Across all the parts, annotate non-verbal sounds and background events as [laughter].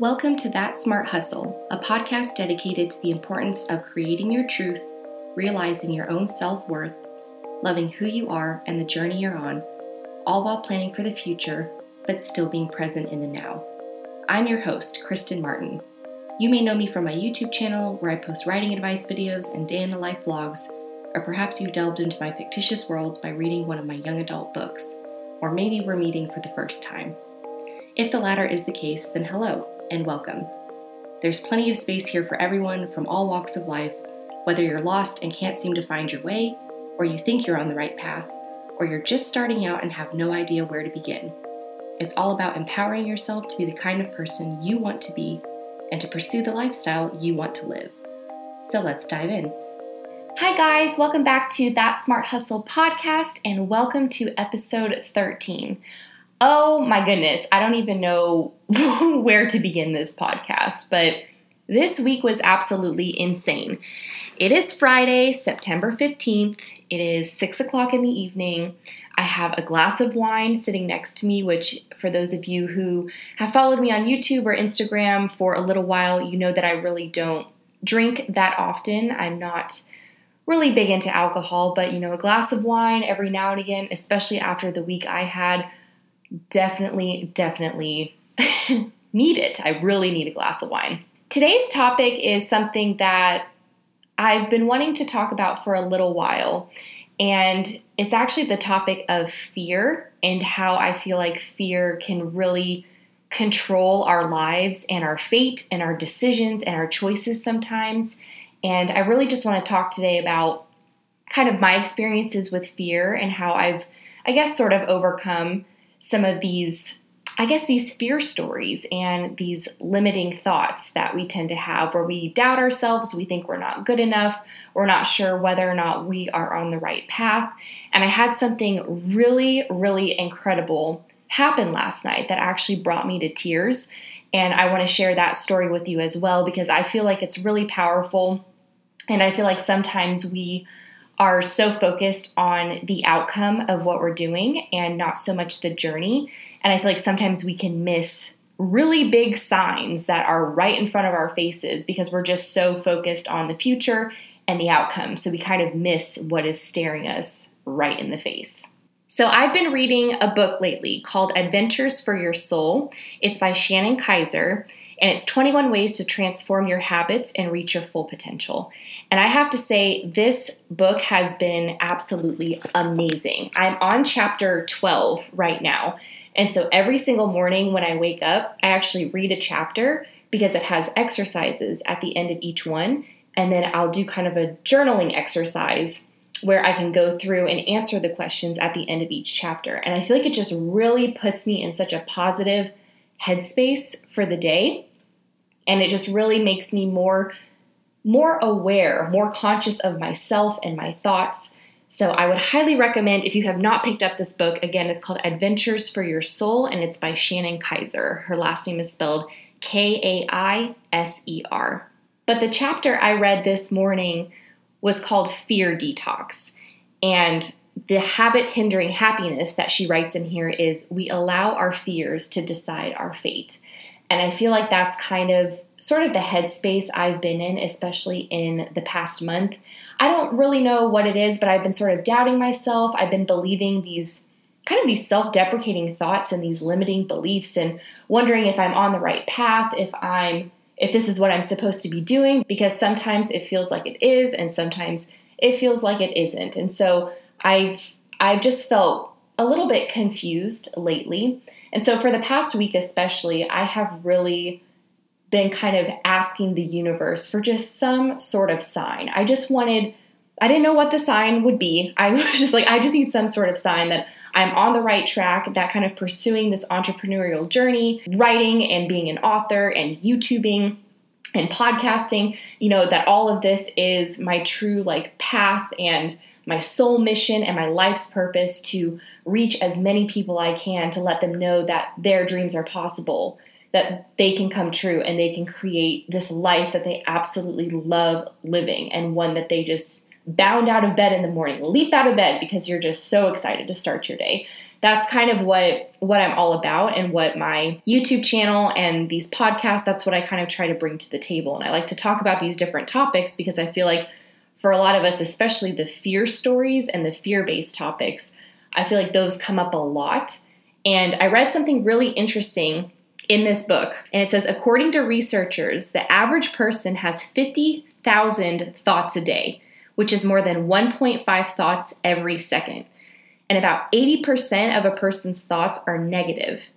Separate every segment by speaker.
Speaker 1: Welcome to That Smart Hustle, a podcast dedicated to the importance of creating your truth, realizing your own self worth, loving who you are and the journey you're on, all while planning for the future, but still being present in the now. I'm your host, Kristen Martin. You may know me from my YouTube channel where I post writing advice videos and day in the life vlogs, or perhaps you've delved into my fictitious worlds by reading one of my young adult books, or maybe we're meeting for the first time. If the latter is the case, then hello and welcome. There's plenty of space here for everyone from all walks of life, whether you're lost and can't seem to find your way, or you think you're on the right path, or you're just starting out and have no idea where to begin. It's all about empowering yourself to be the kind of person you want to be and to pursue the lifestyle you want to live. So let's dive in. Hi, guys, welcome back to That Smart Hustle podcast, and welcome to episode 13. Oh my goodness, I don't even know [laughs] where to begin this podcast, but this week was absolutely insane. It is Friday, September 15th. It is 6 o'clock in the evening. I have a glass of wine sitting next to me, which, for those of you who have followed me on YouTube or Instagram for a little while, you know that I really don't drink that often. I'm not really big into alcohol, but you know, a glass of wine every now and again, especially after the week I had, definitely, definitely [laughs] need it. I really need a glass of wine. Today's topic is something that I've been wanting to talk about for a little while, and it's actually the topic of fear and how I feel like fear can really control our lives and our fate and our decisions and our choices sometimes. And I really just want to talk today about kind of my experiences with fear and how I've, I guess, sort of overcome some of these, I guess, these fear stories and these limiting thoughts that we tend to have where we doubt ourselves, we think we're not good enough, we're not sure whether or not we are on the right path. And I had something really, really incredible happen last night that actually brought me to tears. And I want to share that story with you as well because I feel like it's really powerful. And I feel like sometimes we are so focused on the outcome of what we're doing and not so much the journey. And I feel like sometimes we can miss really big signs that are right in front of our faces because we're just so focused on the future and the outcome. So we kind of miss what is staring us right in the face. So I've been reading a book lately called Adventures for Your Soul. It's by Shannon Kaiser and it's 21 ways to transform your habits and reach your full potential. And I have to say, this book has been absolutely amazing. I'm on chapter 12 right now. And so every single morning when I wake up, I actually read a chapter because it has exercises at the end of each one. And then I'll do kind of a journaling exercise where I can go through and answer the questions at the end of each chapter. And I feel like it just really puts me in such a positive headspace for the day and it just really makes me more more aware, more conscious of myself and my thoughts. So I would highly recommend if you have not picked up this book, again, it's called Adventures for Your Soul and it's by Shannon Kaiser. Her last name is spelled K A I S E R. But the chapter I read this morning was called Fear Detox. And the habit hindering happiness that she writes in here is we allow our fears to decide our fate. And I feel like that's kind of sort of the headspace I've been in, especially in the past month. I don't really know what it is, but I've been sort of doubting myself. I've been believing these kind of these self deprecating thoughts and these limiting beliefs and wondering if I'm on the right path, if I'm if this is what I'm supposed to be doing because sometimes it feels like it is and sometimes it feels like it isn't. And so I've I've just felt a little bit confused lately. And so for the past week, especially, I have really been kind of asking the universe for just some sort of sign. I just wanted, I didn't know what the sign would be. I [laughs] was just like, I just need some sort of sign that I'm on the right track, that kind of pursuing this entrepreneurial journey, writing and being an author and YouTubing and podcasting, you know, that all of this is my true like path and my soul mission and my life's purpose to reach as many people I can to let them know that their dreams are possible, that they can come true and they can create this life that they absolutely love living and one that they just
Speaker 2: bound out of bed in the morning, leap out of bed because you're just so excited to start your day. That's kind of what what I'm all about and what my YouTube channel and these podcasts that's what I kind of try to bring to the table. And I like to talk about these different topics because I feel like for a lot of us, especially the fear stories and the fear-based topics, I feel like those come up a lot. And I read something really interesting in this book, and it says according to researchers, the average person has 50,000 thoughts a day which is more than 1.5 thoughts every second. And about 80% of a person's thoughts are negative.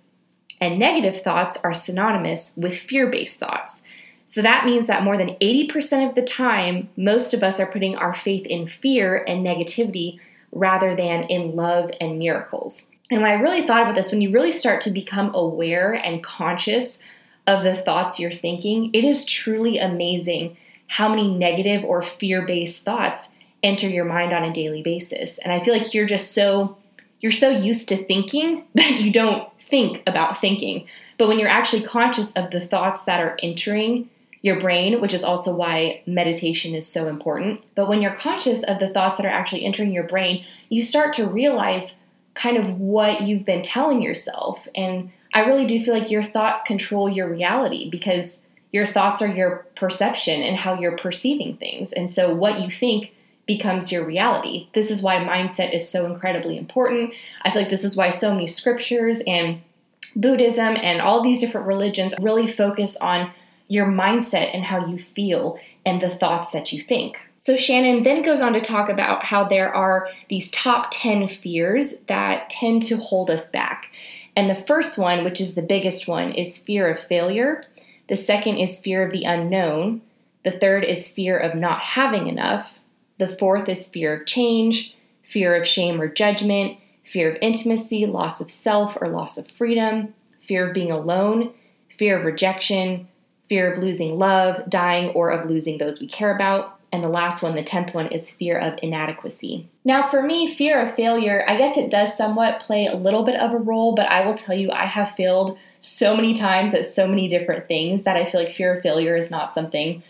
Speaker 2: And negative thoughts are synonymous with fear based thoughts. So that means that more than 80% of the time, most of us are putting our faith in fear and negativity rather than in love and miracles. And when I really thought about this, when you really start to become aware and conscious of the thoughts you're thinking, it is truly amazing how many negative or fear based thoughts enter your mind on a daily basis. And I feel like you're just so you're so used to thinking [laughs] that you don't think about thinking. But when you're actually conscious of the thoughts that are entering your brain, which is also why meditation is so important, but when you're conscious of the thoughts that are actually entering your brain, you start to realize kind of what you've been telling yourself. And I really do feel like your thoughts control your reality because your thoughts are your perception and how you're perceiving things. And so what you think becomes your reality. This is why mindset is so incredibly important. I feel like this is why so many scriptures and Buddhism and all these different religions really focus on your mindset and how you feel and the thoughts that you think. So, Shannon then goes on to talk about how there are these top 10 fears that tend to hold us back. And the first one, which is the biggest one, is fear of failure. The second is fear of the unknown. The third is fear of not having enough. The fourth is fear of change, fear of shame or judgment, fear of intimacy, loss of self or loss of freedom, fear of being alone, fear of rejection, fear of losing love, dying, or of losing those we care about. And the last one, the 10th one, is fear of inadequacy. Now, for me, fear of failure, I guess it does somewhat play a little bit of a role, but I will tell you, I have failed so many times at so many different things that I feel like fear of failure is not something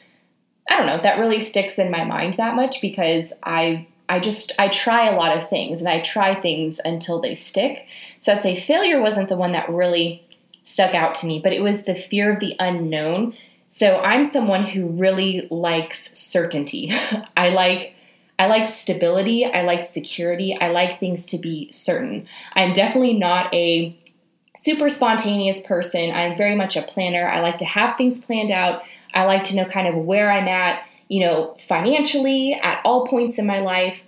Speaker 2: I don't know that really sticks in my mind that much because I I just I try a lot of things and I try things until they stick. So I'd say failure wasn't the one that really stuck out to me, but it was the fear of the unknown. So I'm someone who really likes certainty. [laughs] I like I like stability, I like security, I like things to be certain. I'm definitely not a super spontaneous person. I'm very much a planner. I like to have things planned out. I like to know kind of where I'm at, you know, financially at all points in my life.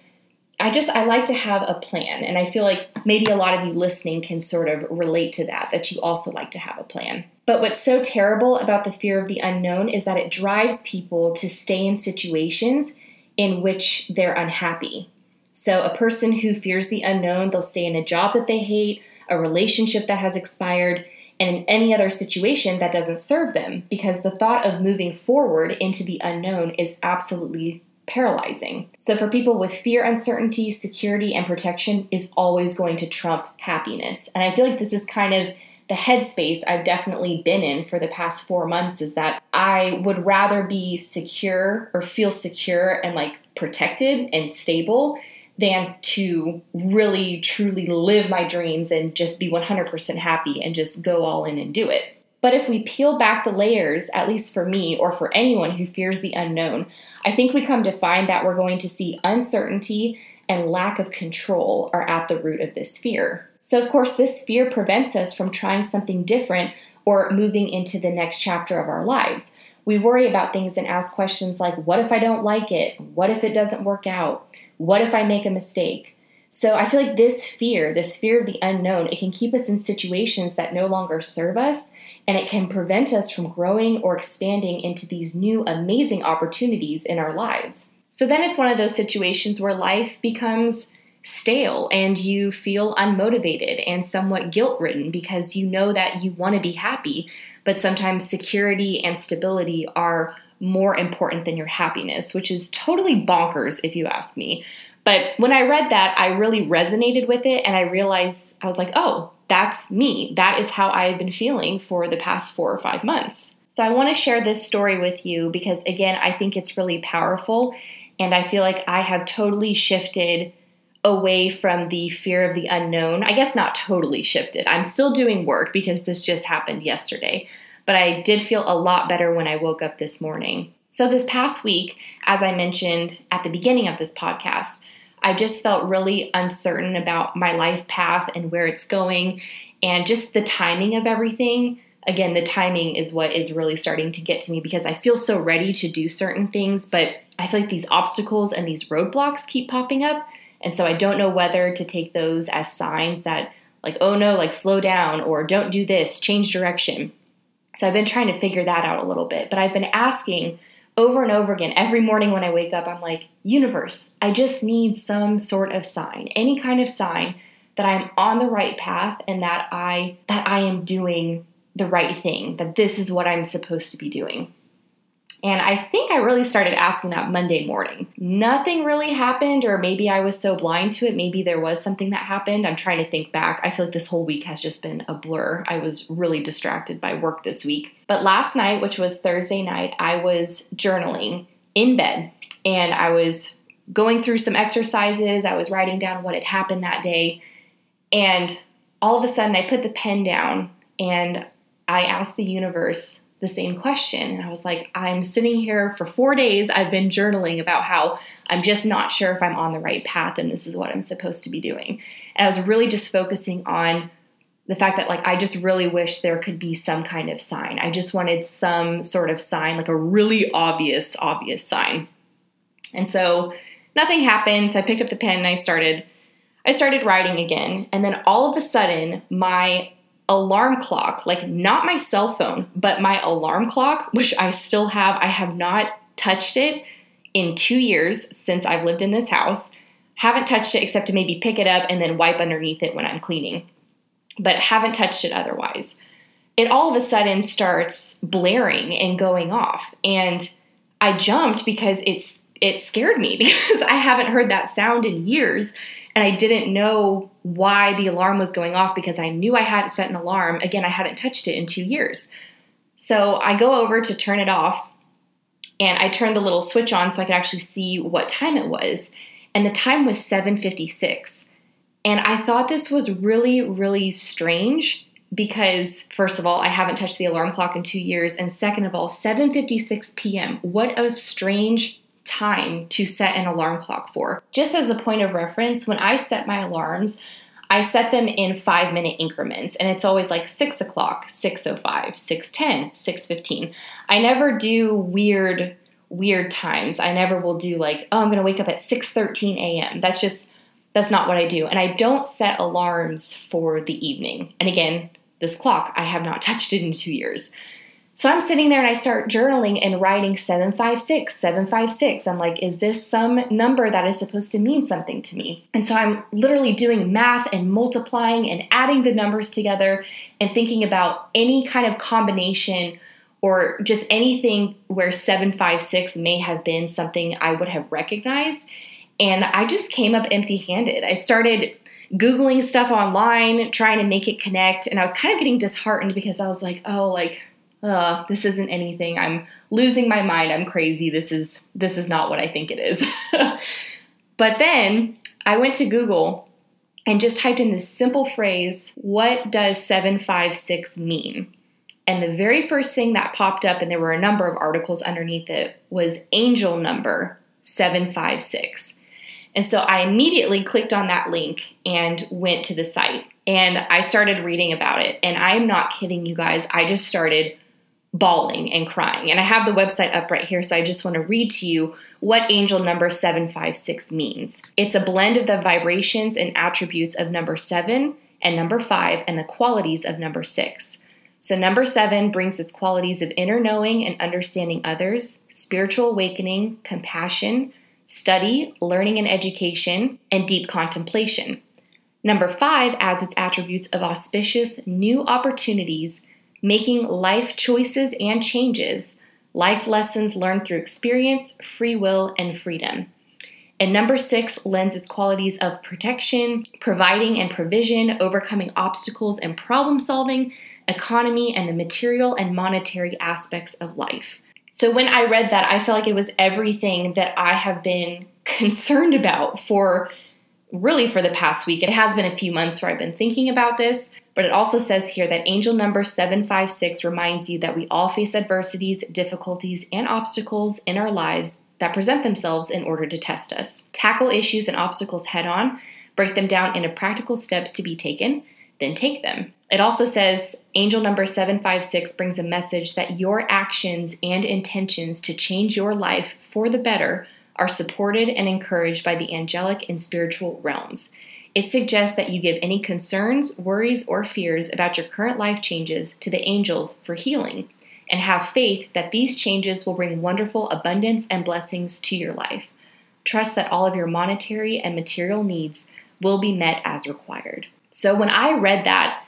Speaker 2: I just I like to have a plan and I feel like maybe a lot of you listening can sort of relate to that that you also like to have a plan. But what's so terrible about the fear of the unknown is that it drives people to stay in situations in which they're unhappy. So a person who fears the unknown, they'll stay in a job that they hate, a relationship that has expired, and in any other situation that doesn't serve them because the thought of moving forward into the unknown is absolutely paralyzing. So, for people with fear, uncertainty, security, and protection is always going to trump happiness. And I feel like this is kind of the headspace I've definitely been in for the past four months is that I would rather be secure or feel secure and like protected and stable than to really truly live my dreams and just be 100% happy and just go all in and do it. But if we peel back the layers, at least for me or for anyone who fears the unknown, I think we come to find that we're going to see uncertainty and lack of control are at the root of this fear. So, of course, this fear prevents us from trying something different or moving into the next chapter of our lives. We worry about things and ask questions like, What if I don't like it? What if it doesn't work out? What if I make a mistake? So I feel like this fear, this fear of the unknown, it can keep us in situations that no longer serve us and it can prevent us from growing or expanding into these new amazing opportunities in our lives. So then it's one of those situations where life becomes stale and you feel unmotivated and somewhat guilt ridden because you know that you want to be happy, but sometimes security and stability are more important than your happiness, which is totally bonkers if you ask me. But when I read that, I really resonated with it and I realized I was like, oh, that's me. That is how I have been feeling for the past four or five months. So I want to share this story with you because, again, I think it's really powerful And I feel like I have totally shifted away from the fear of the unknown. I guess not totally shifted. I'm still doing work because this just happened yesterday, but I did feel a lot better when I woke up this morning. So, this past week, as I mentioned at the beginning of this podcast, I just felt really uncertain about my life path and where it's going and just the timing of everything. Again, the timing is what is really starting to get to me because I feel so ready to do certain things, but I feel like these obstacles and these roadblocks keep popping up. And so I don't know whether to take those as signs that, like, oh no, like slow down or don't do this, change direction. So I've been trying to figure that out a little bit. But I've been asking over and over again every morning when I wake up, I'm like, universe, I just need some sort of sign, any kind of sign that I'm on the right path and that I that I am doing the right thing, that this is what I'm supposed to be doing. And I think I really started asking that Monday morning. Nothing really happened, or maybe I was so blind to it. Maybe there was something that happened. I'm trying to think back. I feel like this whole week has just been a blur. I was really distracted by work this week. But last night, which was Thursday night, I was journaling in bed and I was going through some exercises. I was writing down what had happened that day. And all of a sudden, I put the pen down and I asked the universe, the same question. And I was like, I'm sitting here for four days. I've been journaling about how I'm just not sure if I'm on the right path and this is what I'm supposed to be doing. And I was really just focusing on the fact that, like, I just really wish there could be some kind of sign. I just wanted some sort of sign, like a really obvious, obvious sign. And so nothing happened. So I picked up the pen and I started. I started writing again, and then all of a sudden, my alarm clock, like not my cell phone, but my alarm clock, which I still have. I have not touched it in two years since I've lived in this house. Haven't touched it except to maybe pick it up and then wipe underneath it when I'm cleaning, but haven't touched it otherwise. It all of a sudden starts blaring and going off. And I jumped because it's it scared me [laughs] because I haven't heard that sound in years and I didn't know why the alarm was going off because I knew I hadn't set an alarm. Again, I hadn't touched it in two years. So I go over to turn it off and I turned the little switch on so I could actually see what time it was. And the time was 7:56. And I thought this was really really strange because first of all, I haven't touched the alarm clock in 2 years and second of all, 7:56 p.m. What a strange time to set an alarm clock for. Just as a point of reference, when I set my alarms, I set them in five minute increments, and it's always like six o'clock, 6.05, 6.10, 6.15. I never do weird, weird times. I never will do like, oh, I'm gonna wake up at 6.13 a.m. That's just, that's not what I do. And I don't set alarms for the evening. And again, this clock, I have not [laughs] touched it in two years. So I'm sitting there and I start journaling and writing 756, 756. I'm like, is this some number that is supposed to mean something to me? And so I'm literally doing math and multiplying and adding the numbers together and thinking about any kind of combination or just anything where 756 may have been something I would have recognized. And I just came up empty handed. I started Googling stuff online, trying to make it connect. And I was kind of getting disheartened because I was like, oh, like, uh, this isn't anything. I'm losing my mind. I'm crazy. This is this is not what I think it is. [laughs] but then I went to Google and just typed in this simple phrase, what does 756 mean? And the very first thing that popped up, and there were a number of articles underneath it, was angel number 756. And so I immediately clicked on that link and went to the site. And I started reading about it. And I'm not kidding you guys, I just started bawling and crying. And I have the website up right here, so I just want to read to you what angel number 756 means. It's a blend of the vibrations and attributes of number 7 and number 5 and the qualities of number 6. So, number 7 brings its qualities of inner knowing and understanding others, spiritual awakening, compassion, study, learning and education, and deep contemplation. Number 5 adds its attributes of auspicious new opportunities making life choices and changes, life lessons learned through experience, free will, and freedom. And number six lends its qualities of protection, providing and provision, overcoming obstacles and problem solving, economy, and the material and monetary aspects of life. So when I read that, I felt like it was everything that I have been [laughs] concerned about for really for the past week. It has been a few months where I've been thinking about this, but it also says here that angel number 756 reminds you that we all face adversities, difficulties, and obstacles in our lives that present themselves in order to test us. Tackle issues and obstacles head on, break them down into practical steps to be taken, then take them. It also says angel number 756 brings a message that your actions and intentions to change your life for the better are supported and encouraged by the angelic and spiritual realms. It suggests that you give any concerns, worries, or fears about your current life changes to the angels for healing and have faith that these changes will bring wonderful abundance and blessings to your life. Trust that all of your monetary and material needs will be met as required. So when I read that,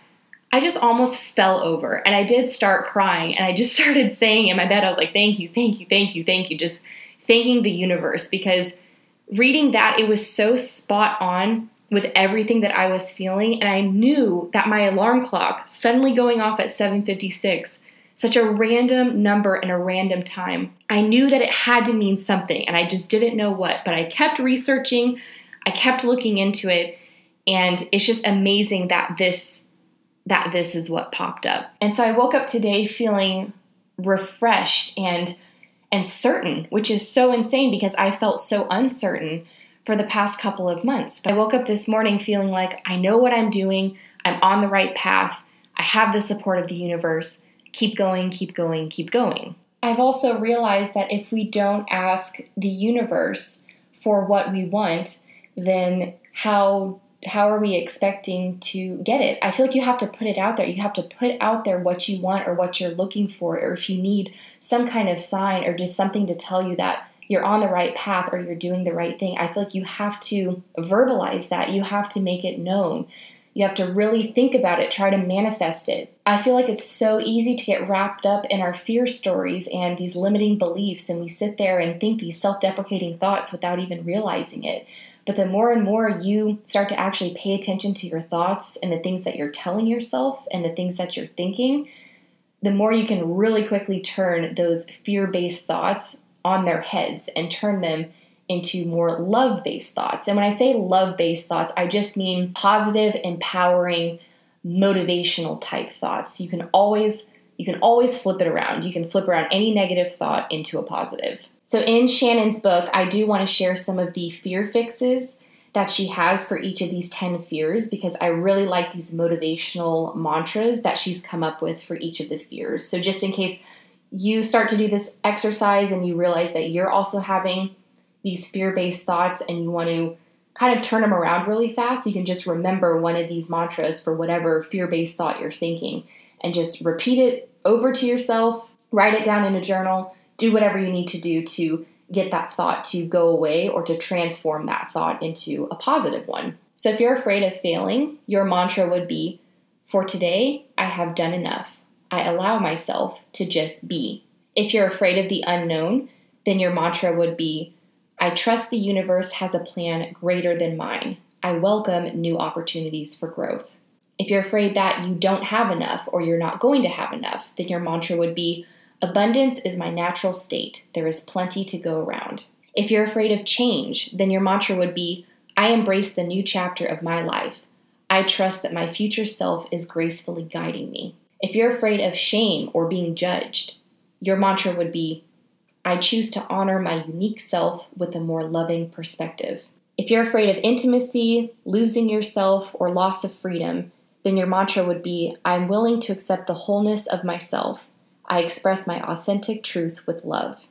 Speaker 2: I just almost fell over and I did start crying and I just [laughs] started saying in my bed, I was like, thank you, thank you, thank you, thank you, just thanking the universe because reading that, it was so spot on with everything that I was feeling. And I knew that my alarm clock suddenly going off at 756 such a random number and a random time. I knew that it had to mean something and I just didn't know what, but I kept researching, I kept looking into it, and it's just amazing that this that this is what popped up. And so I woke up today feeling refreshed and and certain, which is so insane because I felt so uncertain for the past couple of months. But I woke up this morning feeling like I know what I'm doing, I'm on the right path, I have the support of the universe. Keep going, keep going, keep going. I've also realized that if we don't ask the universe for what we want, then how how are we expecting to get it? I feel like you have to put it out there. You have to put out there what you want or what you're looking for, or if you need some kind of sign or just something to tell you that you're on the right path or you're doing the right thing. I feel like you have to verbalize that. You have to make it known. You have to really think about it, try to manifest it. I feel like it's so easy to get wrapped up in our fear stories and these limiting beliefs, and we sit there and think these self deprecating thoughts without even realizing it. But the more and more you start to actually pay attention to your thoughts and the things that you're telling yourself and the things that you're thinking, the more you can really quickly turn those fear based thoughts on their heads and turn them into more love based thoughts. And when I say love based thoughts, I just mean positive, empowering, motivational type thoughts. You can always you can always flip it around. You can flip around any negative thought into a positive. So, in Shannon's book, I do want to share some of the fear fixes that she has for each of these 10 fears because I really like these motivational mantras that she's come up with for each of the fears. So, just in case you start to do this exercise and you realize that you're also having these fear based thoughts and you want to kind of turn them around really fast, you can just remember one of these mantras for whatever fear based thought you're thinking and just repeat it over to yourself, write it down in a journal do whatever you need to do to get that thought to go away or to transform that thought into a positive one. So if you're afraid of failing, your mantra would be For today, I have done enough. I allow myself to just be. If you're afraid of the unknown, then your mantra would be I trust the universe has a plan greater than mine. I welcome new opportunities for growth. If you're afraid that you don't have enough or you're not going to have enough, then your mantra would be Abundance is my natural state. There is plenty to go around. If you're afraid of change, then your mantra would be I embrace the new chapter of my life. I trust that my future self is gracefully guiding me. If you're afraid of shame or being judged, your mantra would be I choose to honor my unique self with a more loving perspective. If you're afraid of intimacy, losing yourself, or loss of freedom, then your mantra would be I'm willing to accept the wholeness of myself I express my authentic truth with love.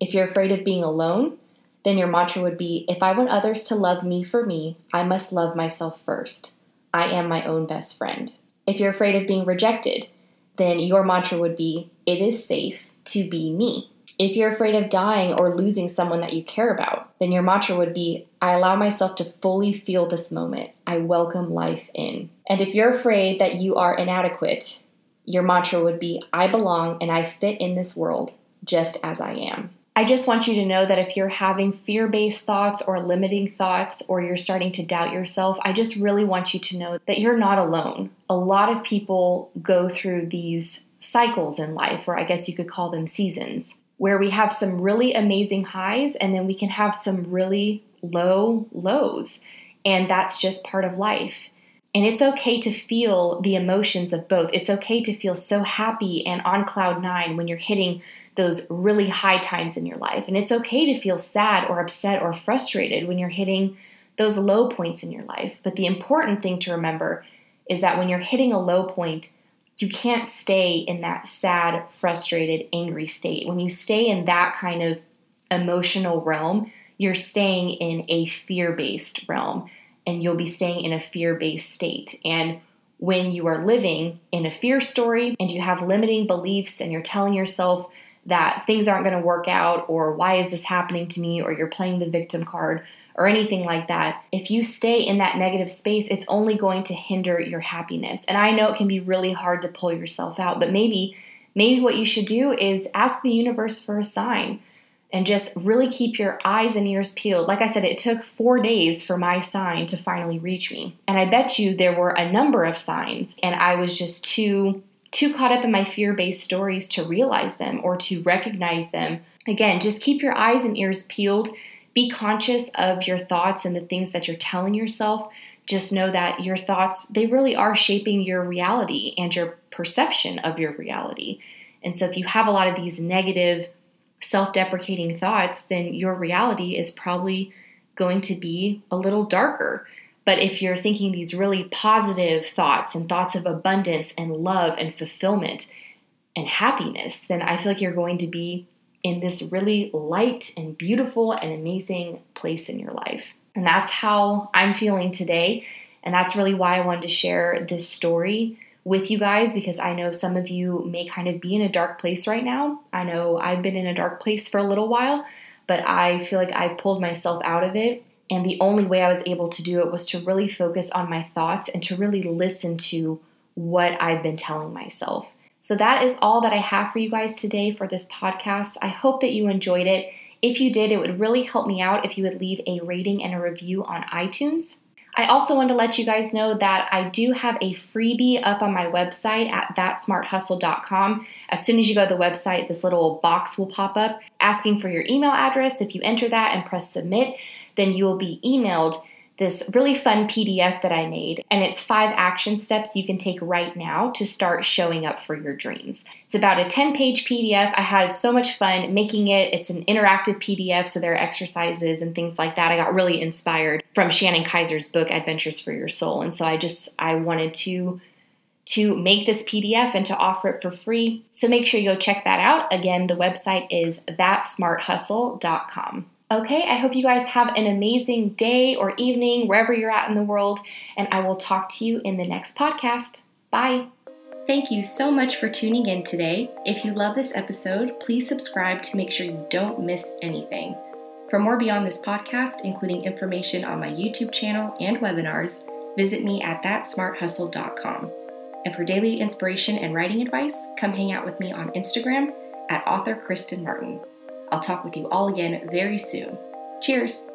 Speaker 2: If you're afraid of being alone, then your mantra would be If I want others to love me for me, I must love myself first. I am my own best friend. If you're afraid of being rejected, then your mantra would be It is safe to be me. If you're afraid of dying or losing someone that you care about, then your mantra would be I allow myself to fully feel this moment. I welcome life in. And if you're afraid that you are inadequate, your mantra would be I belong and I fit in this world just as I am. I just want you to know that if you're having fear based thoughts or limiting thoughts, or you're starting to doubt yourself, I just really want you to know that you're not alone. A lot of people go through these cycles in life, or I guess you could call them seasons, where we have some really amazing highs and then we can have some really low lows. And that's just part of life. And it's okay to feel the emotions of both. It's okay to feel so happy and on cloud nine when you're hitting those really high times in your life. And it's okay to feel sad or upset or frustrated when you're hitting those low points in your life. But the important thing to remember is that when you're hitting a low point, you can't stay in that sad, frustrated, angry state. When you stay in that kind of emotional realm, you're staying in a fear based realm and you'll be staying in a fear based state. And when you are living in a fear story and you have limiting beliefs and you're telling yourself that things aren't going to work out or why is this happening to me or you're playing the victim card or anything like that, if you stay in that negative space, it's only going to hinder your happiness. And I know it can be really hard to pull yourself out, but maybe maybe what you should do is ask the universe for a sign and just really keep your eyes and ears peeled. Like I said, it took four days for my sign to finally reach me. And I bet you there were a number of signs, and I was just too too caught up in my fear-based stories to realize them or to recognize them. Again, just keep your eyes and ears peeled. Be conscious of your thoughts and the things that you're telling yourself. Just know that your thoughts, they really are shaping your reality and your perception of your reality. And so if you have a lot of these negative self deprecating thoughts, then your reality is probably going to be a little darker. But if you're thinking these really positive thoughts and thoughts of abundance and love and fulfillment and happiness, then I feel like you're going to be in this really light and beautiful and amazing place in your life. And that's how I'm feeling today. And that's really why I wanted to share this story with you guys because I know some of you may kind of be in a dark place right now. I know I've been in a dark place for a little while, but I feel like I've pulled myself out of it. And the only way I was able to do it was to really focus on my thoughts and to really listen to what I've been telling myself. So that is all that I have for you guys today for this podcast. I hope that you enjoyed it. If you did, it would really help me out if you would leave a rating and a review on iTunes. I also want to let you guys know that I do have a freebie up on my website at thatsmarthustle.com. As soon as you go to the website, this little box will pop up asking for your email address. If you enter that and press submit, then you will be emailed this really fun PDF that I made, and it's five action steps you can take right now to start showing up for your dreams. It's about a 10 page PDF. I had so much fun making it. It's an interactive PDF, so there are exercises and things like that. I got really inspired from Shannon Kaiser's book, Adventures for Your Soul, and so I just I wanted to to make this PDF and to offer it for free. So make sure you go check that out. Again, the website is thatsmarthustle.com. Okay, I hope you guys have an amazing day or evening wherever you're at in the world, and I will talk to you in the next podcast. Bye.
Speaker 1: Thank you so much for tuning in today. If you love this episode, please subscribe to make sure you don't miss anything. For more beyond this podcast, including information on my YouTube channel and webinars, visit me at thatsmarthustle.com. And for daily inspiration and writing advice, come hang out with me on Instagram at author Kristen Martin. I'll talk with you all again very soon. Cheers!